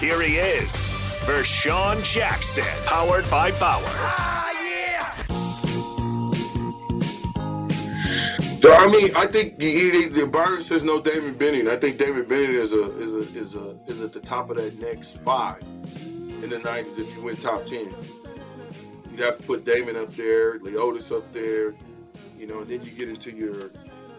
Here he is, Vershawn Jackson, powered by Bauer. So, I mean, I think he, he, the Byron says no David Benning. I think David Benning is a is a is a is at the top of that next five in the nineties if you went top ten. You'd have to put Damon up there, Leodis up there, you know, and then you get into your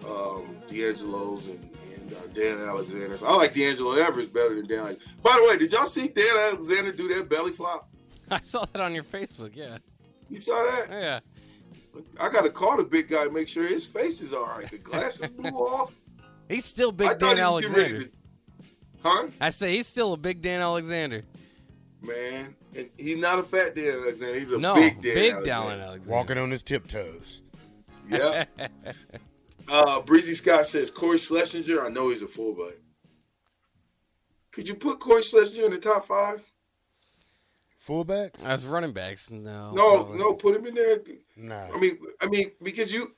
um, DeAngelo's and, and Uh, Dan Alexander. I like DeAngelo Everett better than Dan. By the way, did y'all see Dan Alexander do that belly flop? I saw that on your Facebook. Yeah. You saw that? Yeah. I got to call the big guy, make sure his face is all right. The glasses blew off. He's still big I Dan he was getting ready Alexander. to- Huh? I say he's still a big Dan Alexander. Man, and he's not a fat Dan Alexander. He's a no, big Dan. big Alexander. Dan Alexander. Walking on his tiptoes. Yeah. uh, Breezy Scott says Cory Schlesinger. I know he's a fullback. Could you put Cory Schlesinger in the top five? Fullback? As running backs, no. No, probably. no, put him in there. Nah. I mean, I mean, because you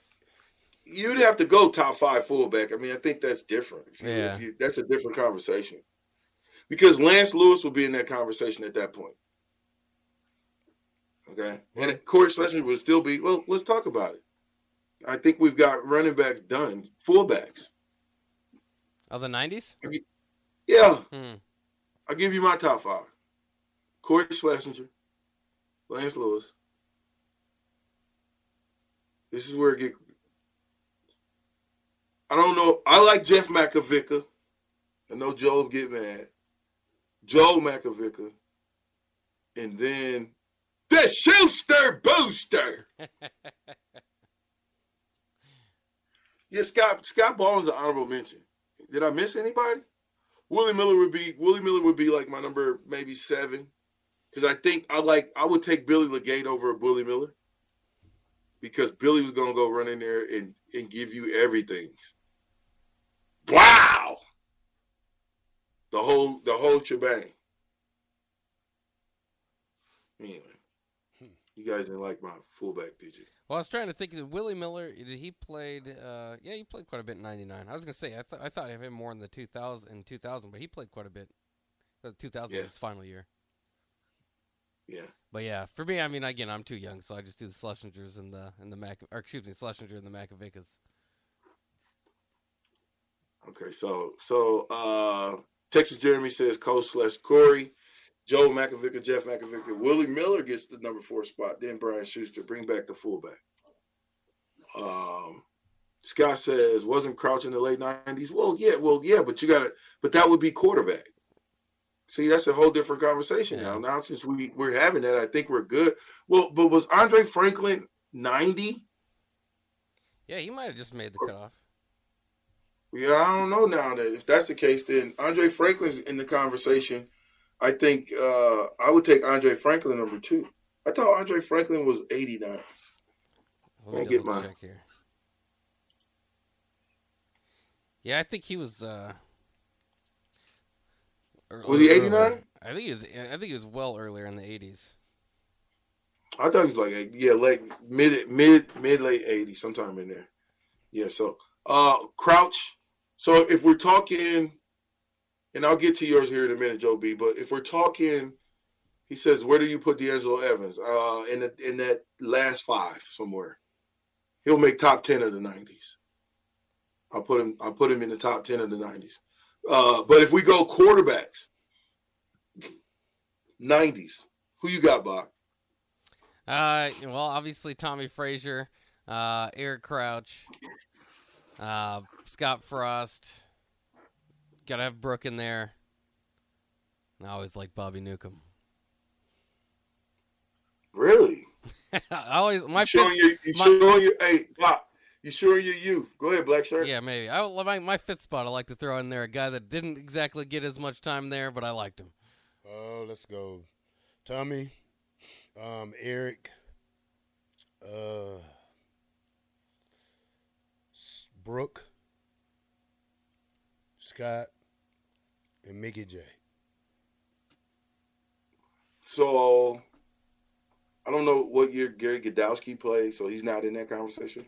you'd have to go top five fullback. I mean, I think that's different. If you- if Yeah. you- that's a different conversation. Because Lance Lewis will be in that conversation at that point. Okay, and Cory Schlesinger will still be. Well, let's talk about it. I think we've got running backs done, fullbacks. Of the 90s? Yeah, Hmm. I'll give you my top five: Cory Schlesinger, Lance Lewis. This is where it get. I don't know. I like Jeff Makovicka. I know Joe get mad. Joe Makovicka, and then the Schuster Booster. yeah, Scott Scott Ball is an honorable mention. Did I miss anybody? Willie Miller would be Willie Miller would be like my number maybe seven, because I think I like I would take Billy Legate over Willie Miller, because Billy was gonna go run in there and and give you everything. Wow, the whole the whole shebang. Anyway, hmm. you guys didn't like my fullback, did you? Well, I was trying to think. of Willie Miller, did he played? Uh, yeah, he played quite a bit in '99. I was gonna say I, th- I thought of him more in the 2000 in 2000, but he played quite a bit. The 2000 Yeah. was his final year. Yeah. But yeah, for me, I mean, again, I'm too young, so I just do the Schlesingers and the and the Mac, or excuse me, Schlesinger and the Makovickas. Okay, so so uh Texas Jeremy says Coach slash Corey, Joe Makovicka, Jeff Makovicka, Willie Miller gets the number four spot. Then Brian Schuster bring back the fullback. Um, Scott says wasn't Crouch in the late nineties. Well, yeah, well, yeah, but you got to, but that would be quarterback. See, that's a whole different conversation Yeah. now. Now since we we're having that, I think we're good. Well, but was Andre Franklin ninety? Yeah, he might have just made the cutoff. Yeah, I don't know now that if that's the case, then Andre Franklin's in the conversation. I think uh, I would take Andre Franklin number two. I thought Andre Franklin was eighty nine. Let me get check here. Yeah, I think he was. uh ear- Was he 89? I think he was. I think he was well earlier in the eighties. I thought he was like yeah, like mid mid mid late eighties, sometime in there. Yeah. So uh Crouch. So if we're talking, and I'll get to yours here in a minute, Joe B. But if we're talking, he says, where do you put DeAngelo Evans? Uh, in the, in that last five somewhere. He'll make top ten of the nineties. I'll put him. I'll put him in the top ten of the nineties. Uh, but if we go quarterbacks, nineties. Who you got, Bob? Uh, well, obviously Tommie Frazier, uh, Eric Crouch, uh, Scott Frost. Gotta have Brook in there. And I always like Bobby Newcombe. Really? I always my you showing fifth- your, you my- showing your, hey, Pop, you showing your youth. Go ahead, Black Shirt. Yeah, maybe. I my my fifth spot. I like to throw in there a guy that didn't exactly get as much time there, but I liked him. Oh, let's go. Tommy, um, Eric, uh, Brook, Scott, and Mickey J. So, I don't know what year Gerry Gdowski played, so he's not in that conversation.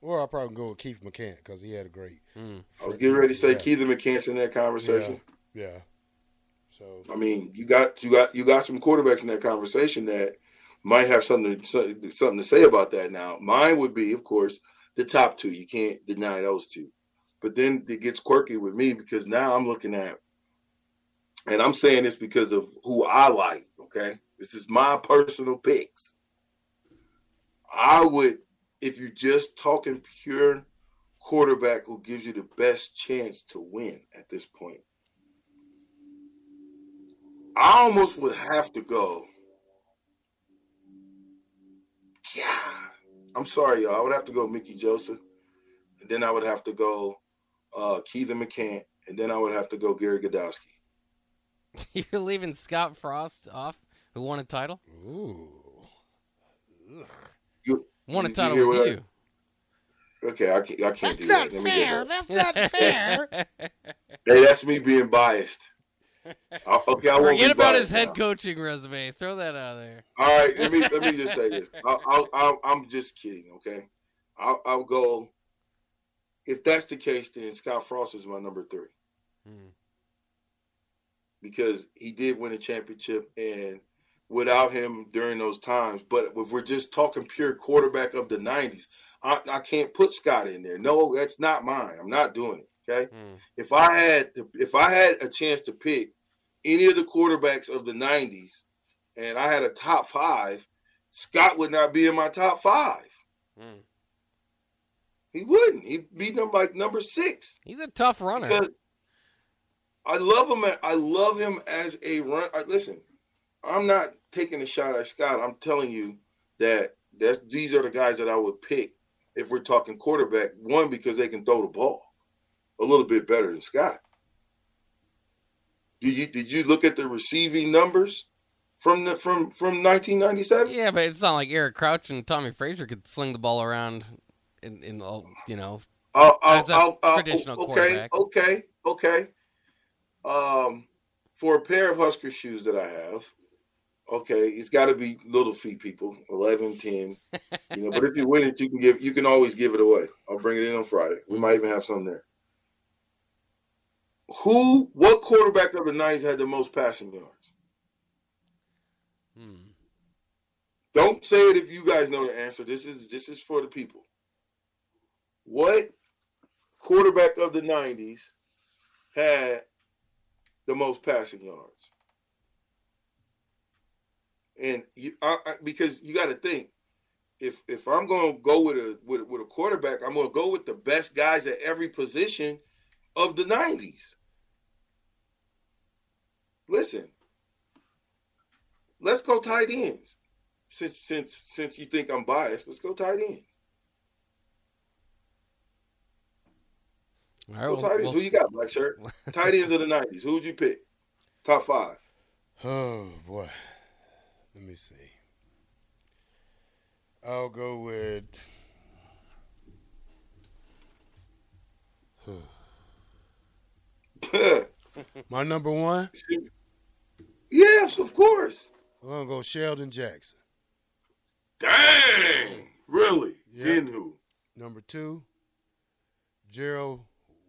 Or I'll probably go with Keith McCant because he had a great. Mm. I was getting ready to say Yeah. Keith McCants in that conversation. Yeah. So I mean, you got you got you got some quarterbacks in that conversation that might have something to, something to say about that. Now, mine would be, of course, the top two. You can't deny those two. But then it gets quirky with me because now I'm looking at, and I'm saying this because of who I like. Okay, this is my personal picks. I would, if you're just talking pure quarterback who gives you the best chance to win at this point. I almost would have to go. Yeah. I'm sorry, y'all. I would have to go Mickey Joseph. And then I would have to go uh Keithen McCant. And then I would have to go Gerry Gdowski. You're leaving Scott Frost off, who won a title. Ooh. You, Won a you- you title hear with what I- you. Okay, I can't, I can't do that. Let me. That's not fair. Hey, that's me being biased. I- okay, I won't Forget be about his head now. coaching resume. Throw that out of there. All right, let me let me just say this. I'll, I'll, I'll, I'm just kidding, okay? I'll, I'll go. If that's the case, then Scott Frost is my number three Hmm. because he did win a championship, and without him during those times, but if we're just talking pure quarterback of the '90s, I, I can't put Scott in there. No, that's not mine. I'm not doing it. Okay. Hmm. If I had to, if I had a chance to pick any of the quarterbacks of the '90s, and I had a top five, Scott would not be in my top five. Hmm. He wouldn't. He'd be number like number six. He's a tough runner. Because I love him. I love him as a run. I, listen, I'm not taking a shot at Scott. I'm telling you that that these are the guys that I would pick if we're talking quarterback. One because they can throw the ball a little bit better than Scott. Did you did you look at the receiving numbers from the from from 1997? Yeah, but it's not like Eric Crouch and Tommie Frazier could sling the ball around in, in all- you know. I'll, As a I'll- traditional okay, quarterback. okay, okay. Um, for a pair of Husker shoes that I have, okay, it's got to be little feet people, 11, 10, you know. But if you win it, you can give, you can always give it away. I'll bring it in on Friday. We might even have some there. Who, what quarterback of the '90s had the most passing yards? Hmm. Don't say it if you guys know the answer. This is this is for the people. What quarterback of the '90s had the most passing yards? And you, I, I, because you got to think, if if I'm going to go with a with, with a quarterback, I'm going to go with the best guys at every position of the '90s. listen. Let's go tight ends. Since since since you think I'm biased, let's go tight ends. All right, tight we'll- ends. Who you got, Black Shirt? tight ends of the '90s. Who would you pick? Top five. Oh boy, let me see. I'll go with. My number one. yes, of course. I'm gonna go Sheldon Jackson. Dang, really? Yeah. Then who? Number two, Gerald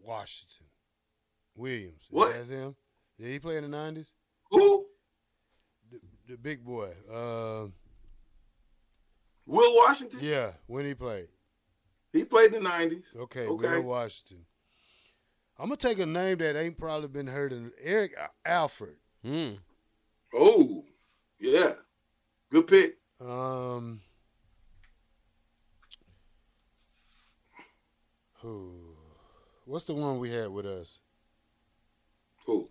Washington Williams. What? That's him. Did he play in the nineties? Who? The, the big boy. Uh, Will Washington? yeah, when he played. He played in the '90s. Okay, Okay. Will Washington. I'm gonna take a name that ain't probably been heard in Eric Alford. Hmm. Oh, yeah. Good pick. Um, who? What's the one we had with us? Who?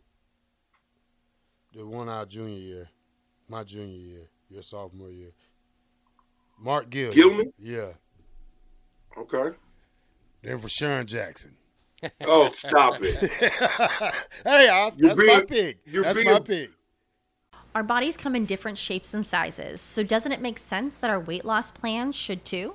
The one our junior year, my junior year, your sophomore year. Mark Gill. Gilman? Yeah. Okay. Then for Sharon Jackson. Oh, stop it. hey, I, You're that's my being- pick. you're That's being- my pick. Our bodies come in different shapes and sizes, so doesn't it make sense that our weight loss plans should too?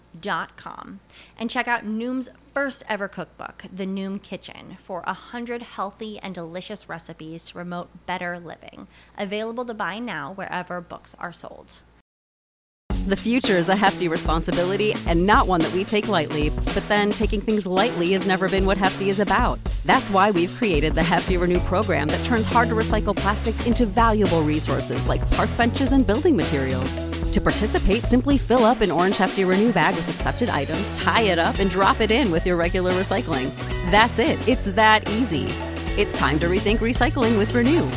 dot com and check out Noom's first ever cookbook, The Noom Kitchen, for a hundred healthy and delicious recipes to promote better living. Available to buy now wherever books are sold. The future is a hefty responsibility and not one that we take lightly, but then taking things lightly has never been what Hefty is about. That's why we've created the Hefty Renew program that turns hard to recycle plastics into valuable resources like park benches and building materials. To participate, simply fill up an orange Hefty Renew bag with accepted items, tie it up, and drop it in with your regular recycling. That's it, it's that easy. It's time to rethink recycling with Renew.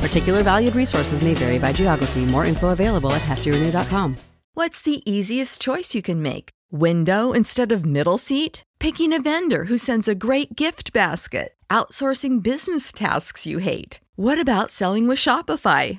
Particular valued resources may vary by geography. More info available at heftyrenew.com. What's the easiest choice you can make? Window instead of middle seat? Picking a vendor who sends a great gift basket? Outsourcing business tasks you hate? What about selling with Shopify?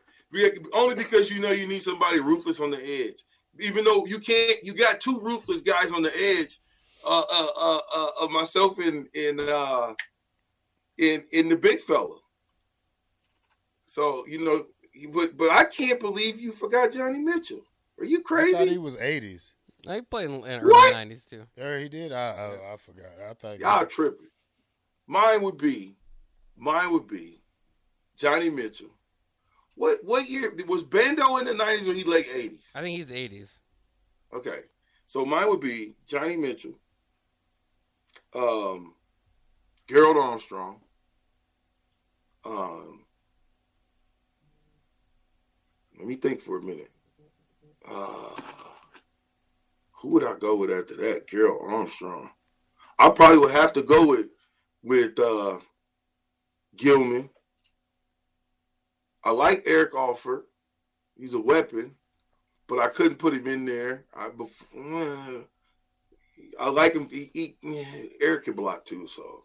only because you know you need somebody ruthless on the edge. Even though you can't, you got two ruthless guys on the edge. Uh, uh, uh, uh, of myself and in uh, in in the big fella. So you know, but but I can't believe you forgot Johnny Mitchell. Are you crazy? I thought he was 80s. I played in, in early '90s too. Yeah, he did. I I, I forgot. I thought Y'all tripping. Mine would be, mine would be, Johnny Mitchell. What what year was Bando in the nineties or he late eighties? I think he's '80s. Okay, so mine would be Johnny Mitchell, um, Gerald Armstrong, um, let me think for a minute. Uh, who would I go with after that? Gerald Armstrong. I probably would have to go with with uh, Gilman. I like Eric Alford. He's a weapon, but I couldn't put him in there. I, bef- I like him. He, he, Eric can block too, so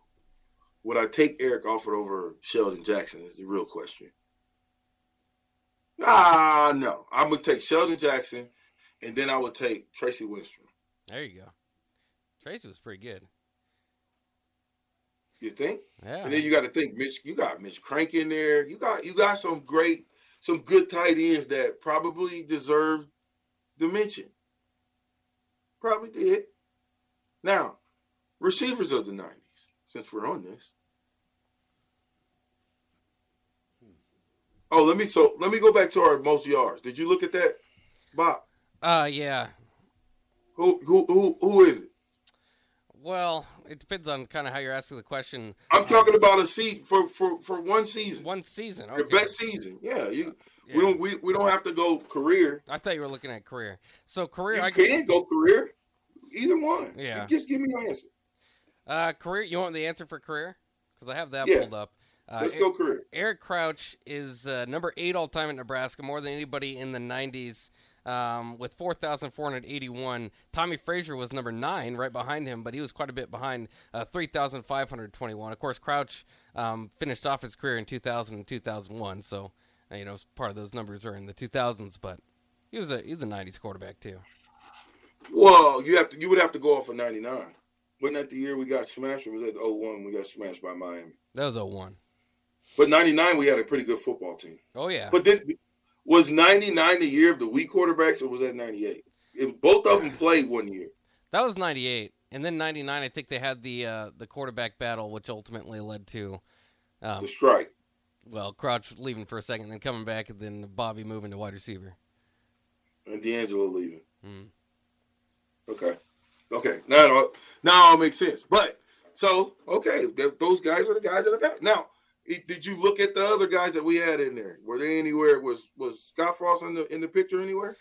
would I take Eric Alford over Sheldon Jackson? Is the real question. Ah, no. I'm gonna take Sheldon Jackson, and then I would take Tracey Wistrom. There you go. Tracy was pretty good. You think? Yeah. And then you got to think, Mitch. You got Mitch Krenk in there. You got you got some great, some good tight ends that probably deserve the mention. Probably did. Now, receivers of the '90s. Since we're on this. Oh, let me so let me go back to our most yards. Did you look at that, Bob? Uh, yeah. Who who who who is it? Well, it depends on kind of how you're asking the question. I'm talking about a seat for for for one season. One season. Okay. Your best season. Yeah, you. Yeah. We don't we, we don't have to go career. I thought you were looking at career. So career, You I can go career. Either one. Yeah. Just give me your answer. Uh, career. You want the answer for career? Because I have that Yeah. pulled up. Uh, Let's go career. Eric Crouch is uh, number eight all time at Nebraska, more than anybody in the '90s, um, with 4,481. Tommie Frazier was number nine, right behind him, but he was quite a bit behind, uh, 3,521. Of course, Crouch um, finished off his career in 2000 and 2001, so uh, you know part of those numbers are in the 2000s. But he was a he's a '90s quarterback too. Well, you have to you would have to go off of ninety nine. Wasn't that the year we got smashed or was that 01 we got smashed by Miami? That was 01. But ninety nine we had a pretty good football team. Oh yeah. But then was ninety nine the year of the weak quarterbacks or was that ninety eight? If both of them played one year. That was '98, and then '99. I think they had the uh, the quarterback battle, which ultimately led to, um, The strike. well, Crouch leaving for a second, then coming back, and then Bobby moving to wide receiver. And DeAngelo leaving. Mm. Okay. Okay. Now, now it all makes sense. But so okay, those guys are the guys that are back. Now, did you look at the other guys that we had in there? Were they anywhere? Was was Scott Frost in the in the picture anywhere?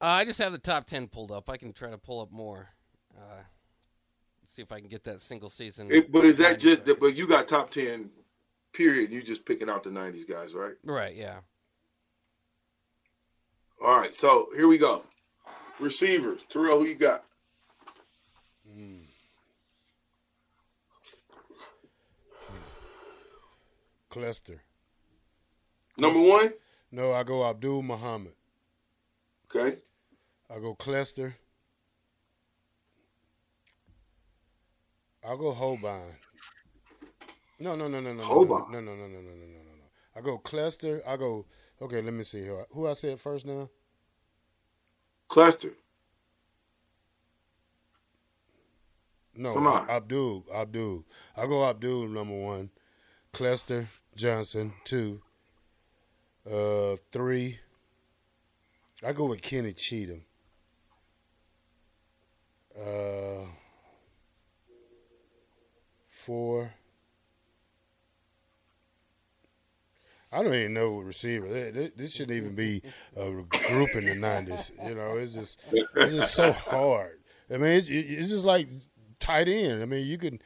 Uh, I just have the top ten pulled up. I can try to pull up more. Uh, see if I can get that single season. It- but is that just? record. But you got top ten, period. You just picking out the '90s guys, right? right? Yeah. All right. So here we go. Receivers, Terrell, who you got? Clester. Number one. No, I go Abdul Muhammad. Okay. I go Clester. I'll go Holbein. No, no, no, no, no, no, Holbein. no, no, no, no, no, no, no, no, no. I go Clester. I go. Okay, let me see I, who I said first now. Clester. No, Come on. Abdul. Abdul. I go Abdul number one. Clester Johnson two. Uh, three. I go with Kenny Cheatham. Uh, four. I don't even know what receiver. Th- th- This shouldn't even be a group in the nineties. You know, it's just it's just so hard. I mean, it's, it's just like tight end. I mean, you can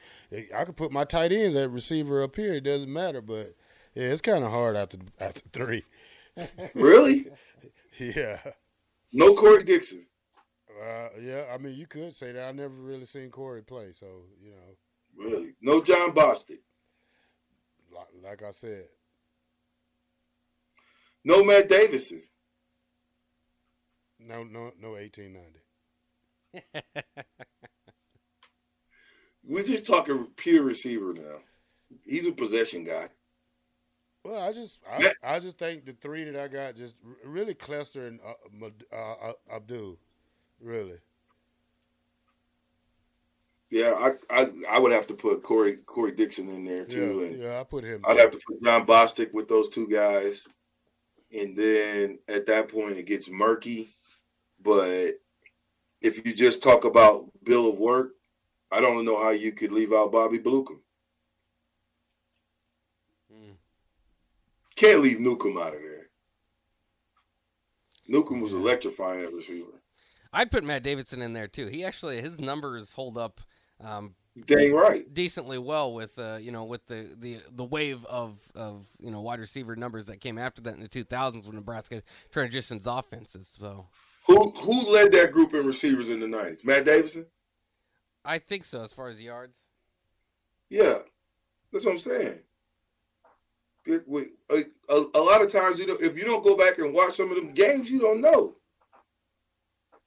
I could put my tight ends at receiver up here. It doesn't matter, but yeah, it's kind of hard after after three. Really? Yeah. No Corey Dixon. Uh, yeah, I mean, you could say that. I never really seen Corey play, so you know, Really? No Jon Bostick. like, like I said, No Matt Davison. no, no, no, eighteen ninety. We're just talking pure receiver now. He's a possession guy. Well, I just, I. I just think the three that I got just really Clester and uh, uh, uh, Abdul, really. Yeah, I, I I would have to put Corey Corey Dixon in there too, Yeah, and yeah, I put him. I'd have to put Jon Bostick with those two guys, and then at that point it gets murky. But if you just talk about bill of work, I don't know how you could leave out Bobby Blucom. Mm. Can't leave Newcombe out of there. Newcombe was electrifying at receiver. I'd put Matt Davison in there too. He actually his numbers hold up um, Dang right. decently well with uh, you know with the, the the wave of of you know wide receiver numbers that came after that in the 2000s when Nebraska transitions offenses. So Who who led that group in receivers in the nineties? Matt Davison. I think so as far as yards. Yeah, that's what I'm saying. It- A, a, a lot of times, you know, if you don't go back and watch some of them games, you don't know.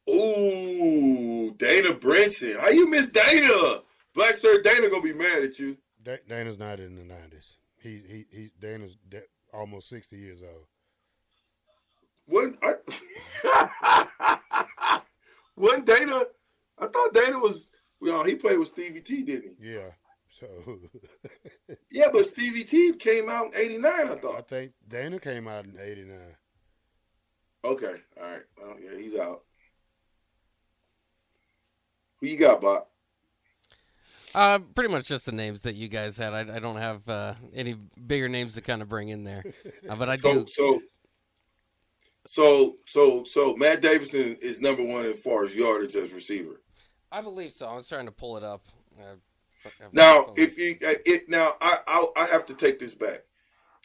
Ooh, Dana Brinson. How you miss Dana? Black Sir Dana gonna be mad at you. Da- Dana's not in the nineties. He he he. Dana's de- almost sixty years old. What? I, wasn't Dana? I thought Dana was. Well, he played with Stevie T, didn't he? Yeah. So Yeah, but Stevie T came out in '89. I thought. I think Dana came out in eighty nine. Okay, all right. Well, yeah, he's out. Who you got, Bob? Uh, pretty much just the names that you guys had. I, I don't have uh, any bigger names to kind of bring in there, uh, but I So, do. so, so, so, so, Matt Davison is number one as far as yardage as receiver. I believe so. I was trying to pull it up. Fuck, I have my Now, if you uh, it now, I, I I have to take this back.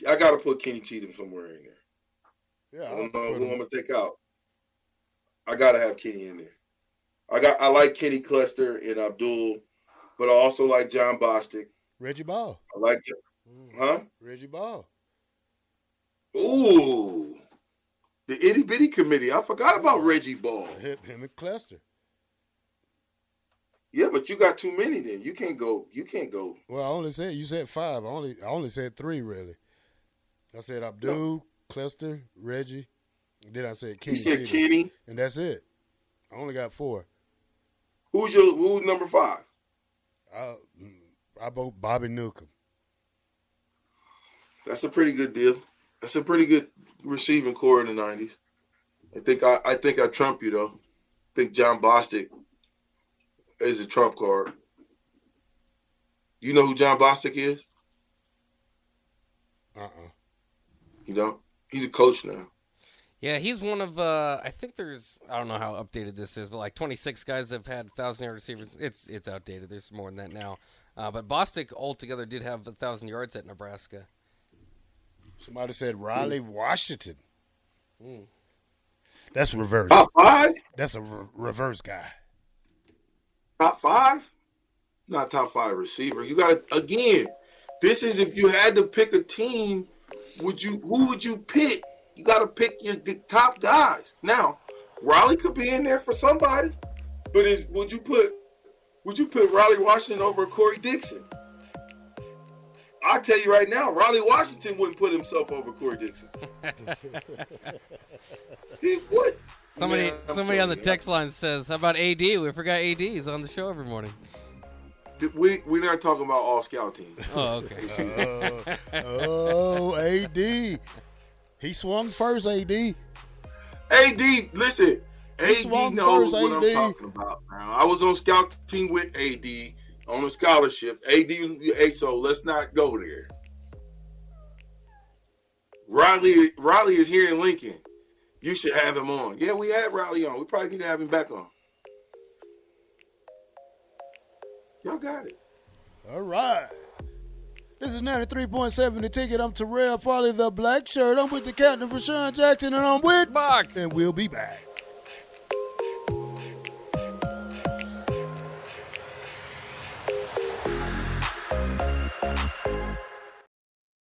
I got to put Kenny Cheatham somewhere in there. Yeah, I don't know who I'm gonna take out. I gotta have Kenny in there. I got I like Kenny Clester and Abdul, but I also like Jon Bostick. Reggie Baul. I like Mm. huh? Reggie Baul. Ooh, the itty bitty committee. I forgot about Reggie Baul. Him, him and Clester. Yeah, but you got too many. Then you can't go. You can't go. Well, I only said you said five. I only I only said three really. I said Abdul, Clester, Reggie. Then I said Kenny. You said Cheatham. Kenny. and that's it. I only got four. Who's your who's number five? I I vote Bobby Newcombe. That's a pretty good deal. That's a pretty good receiving core in the nineties. I think I, I think I trump you though. I think Jon Bostick is a trump card. You know who Jon Bostick is? Uh uh You know? He's a coach now. Yeah, he's one of uh I think there's I don't know how updated this is, but like 26 guys have had 1000 yard receivers. It's it's outdated. There's more than that now. Uh, but Bostick altogether did have a 1000 yards at Nebraska. Somebody said Riley Washington. Mm. That's reverse. Top? That's a re- reverse guy. Top five? Not top five receiver. You gotta again, this is if you had to pick a team, would you who would you pick? You gotta pick your top guys. Now, Riley could be in there for somebody, but is would you put would you put Riley Washington over Corey Dixon? I'll tell you right now, Riley Washington wouldn't put himself over Corey Dixon. he would. Somebody Yeah, somebody on the sorry. text line says, "How about AD? We forgot AD. is on the show every morning." We we're not talking about all scout teams. Oh, okay. Uh, oh, AD. He swung first, AD. AD, listen. He AD swung knows first, what AD. I'm talking about. Now, I was on scout team with AD on a scholarship. AD, so let's not go there. Riley, Riley is here in Lincoln. You should have him on. Yeah, we had Riley on. We probably need to have him back on. Y'all got it. All right. This is 93.7 The Ticket. I'm Terrell Farley, the black shirt. I'm with the captain, Rashawn Jackson, and I'm with Buck. And we'll be back.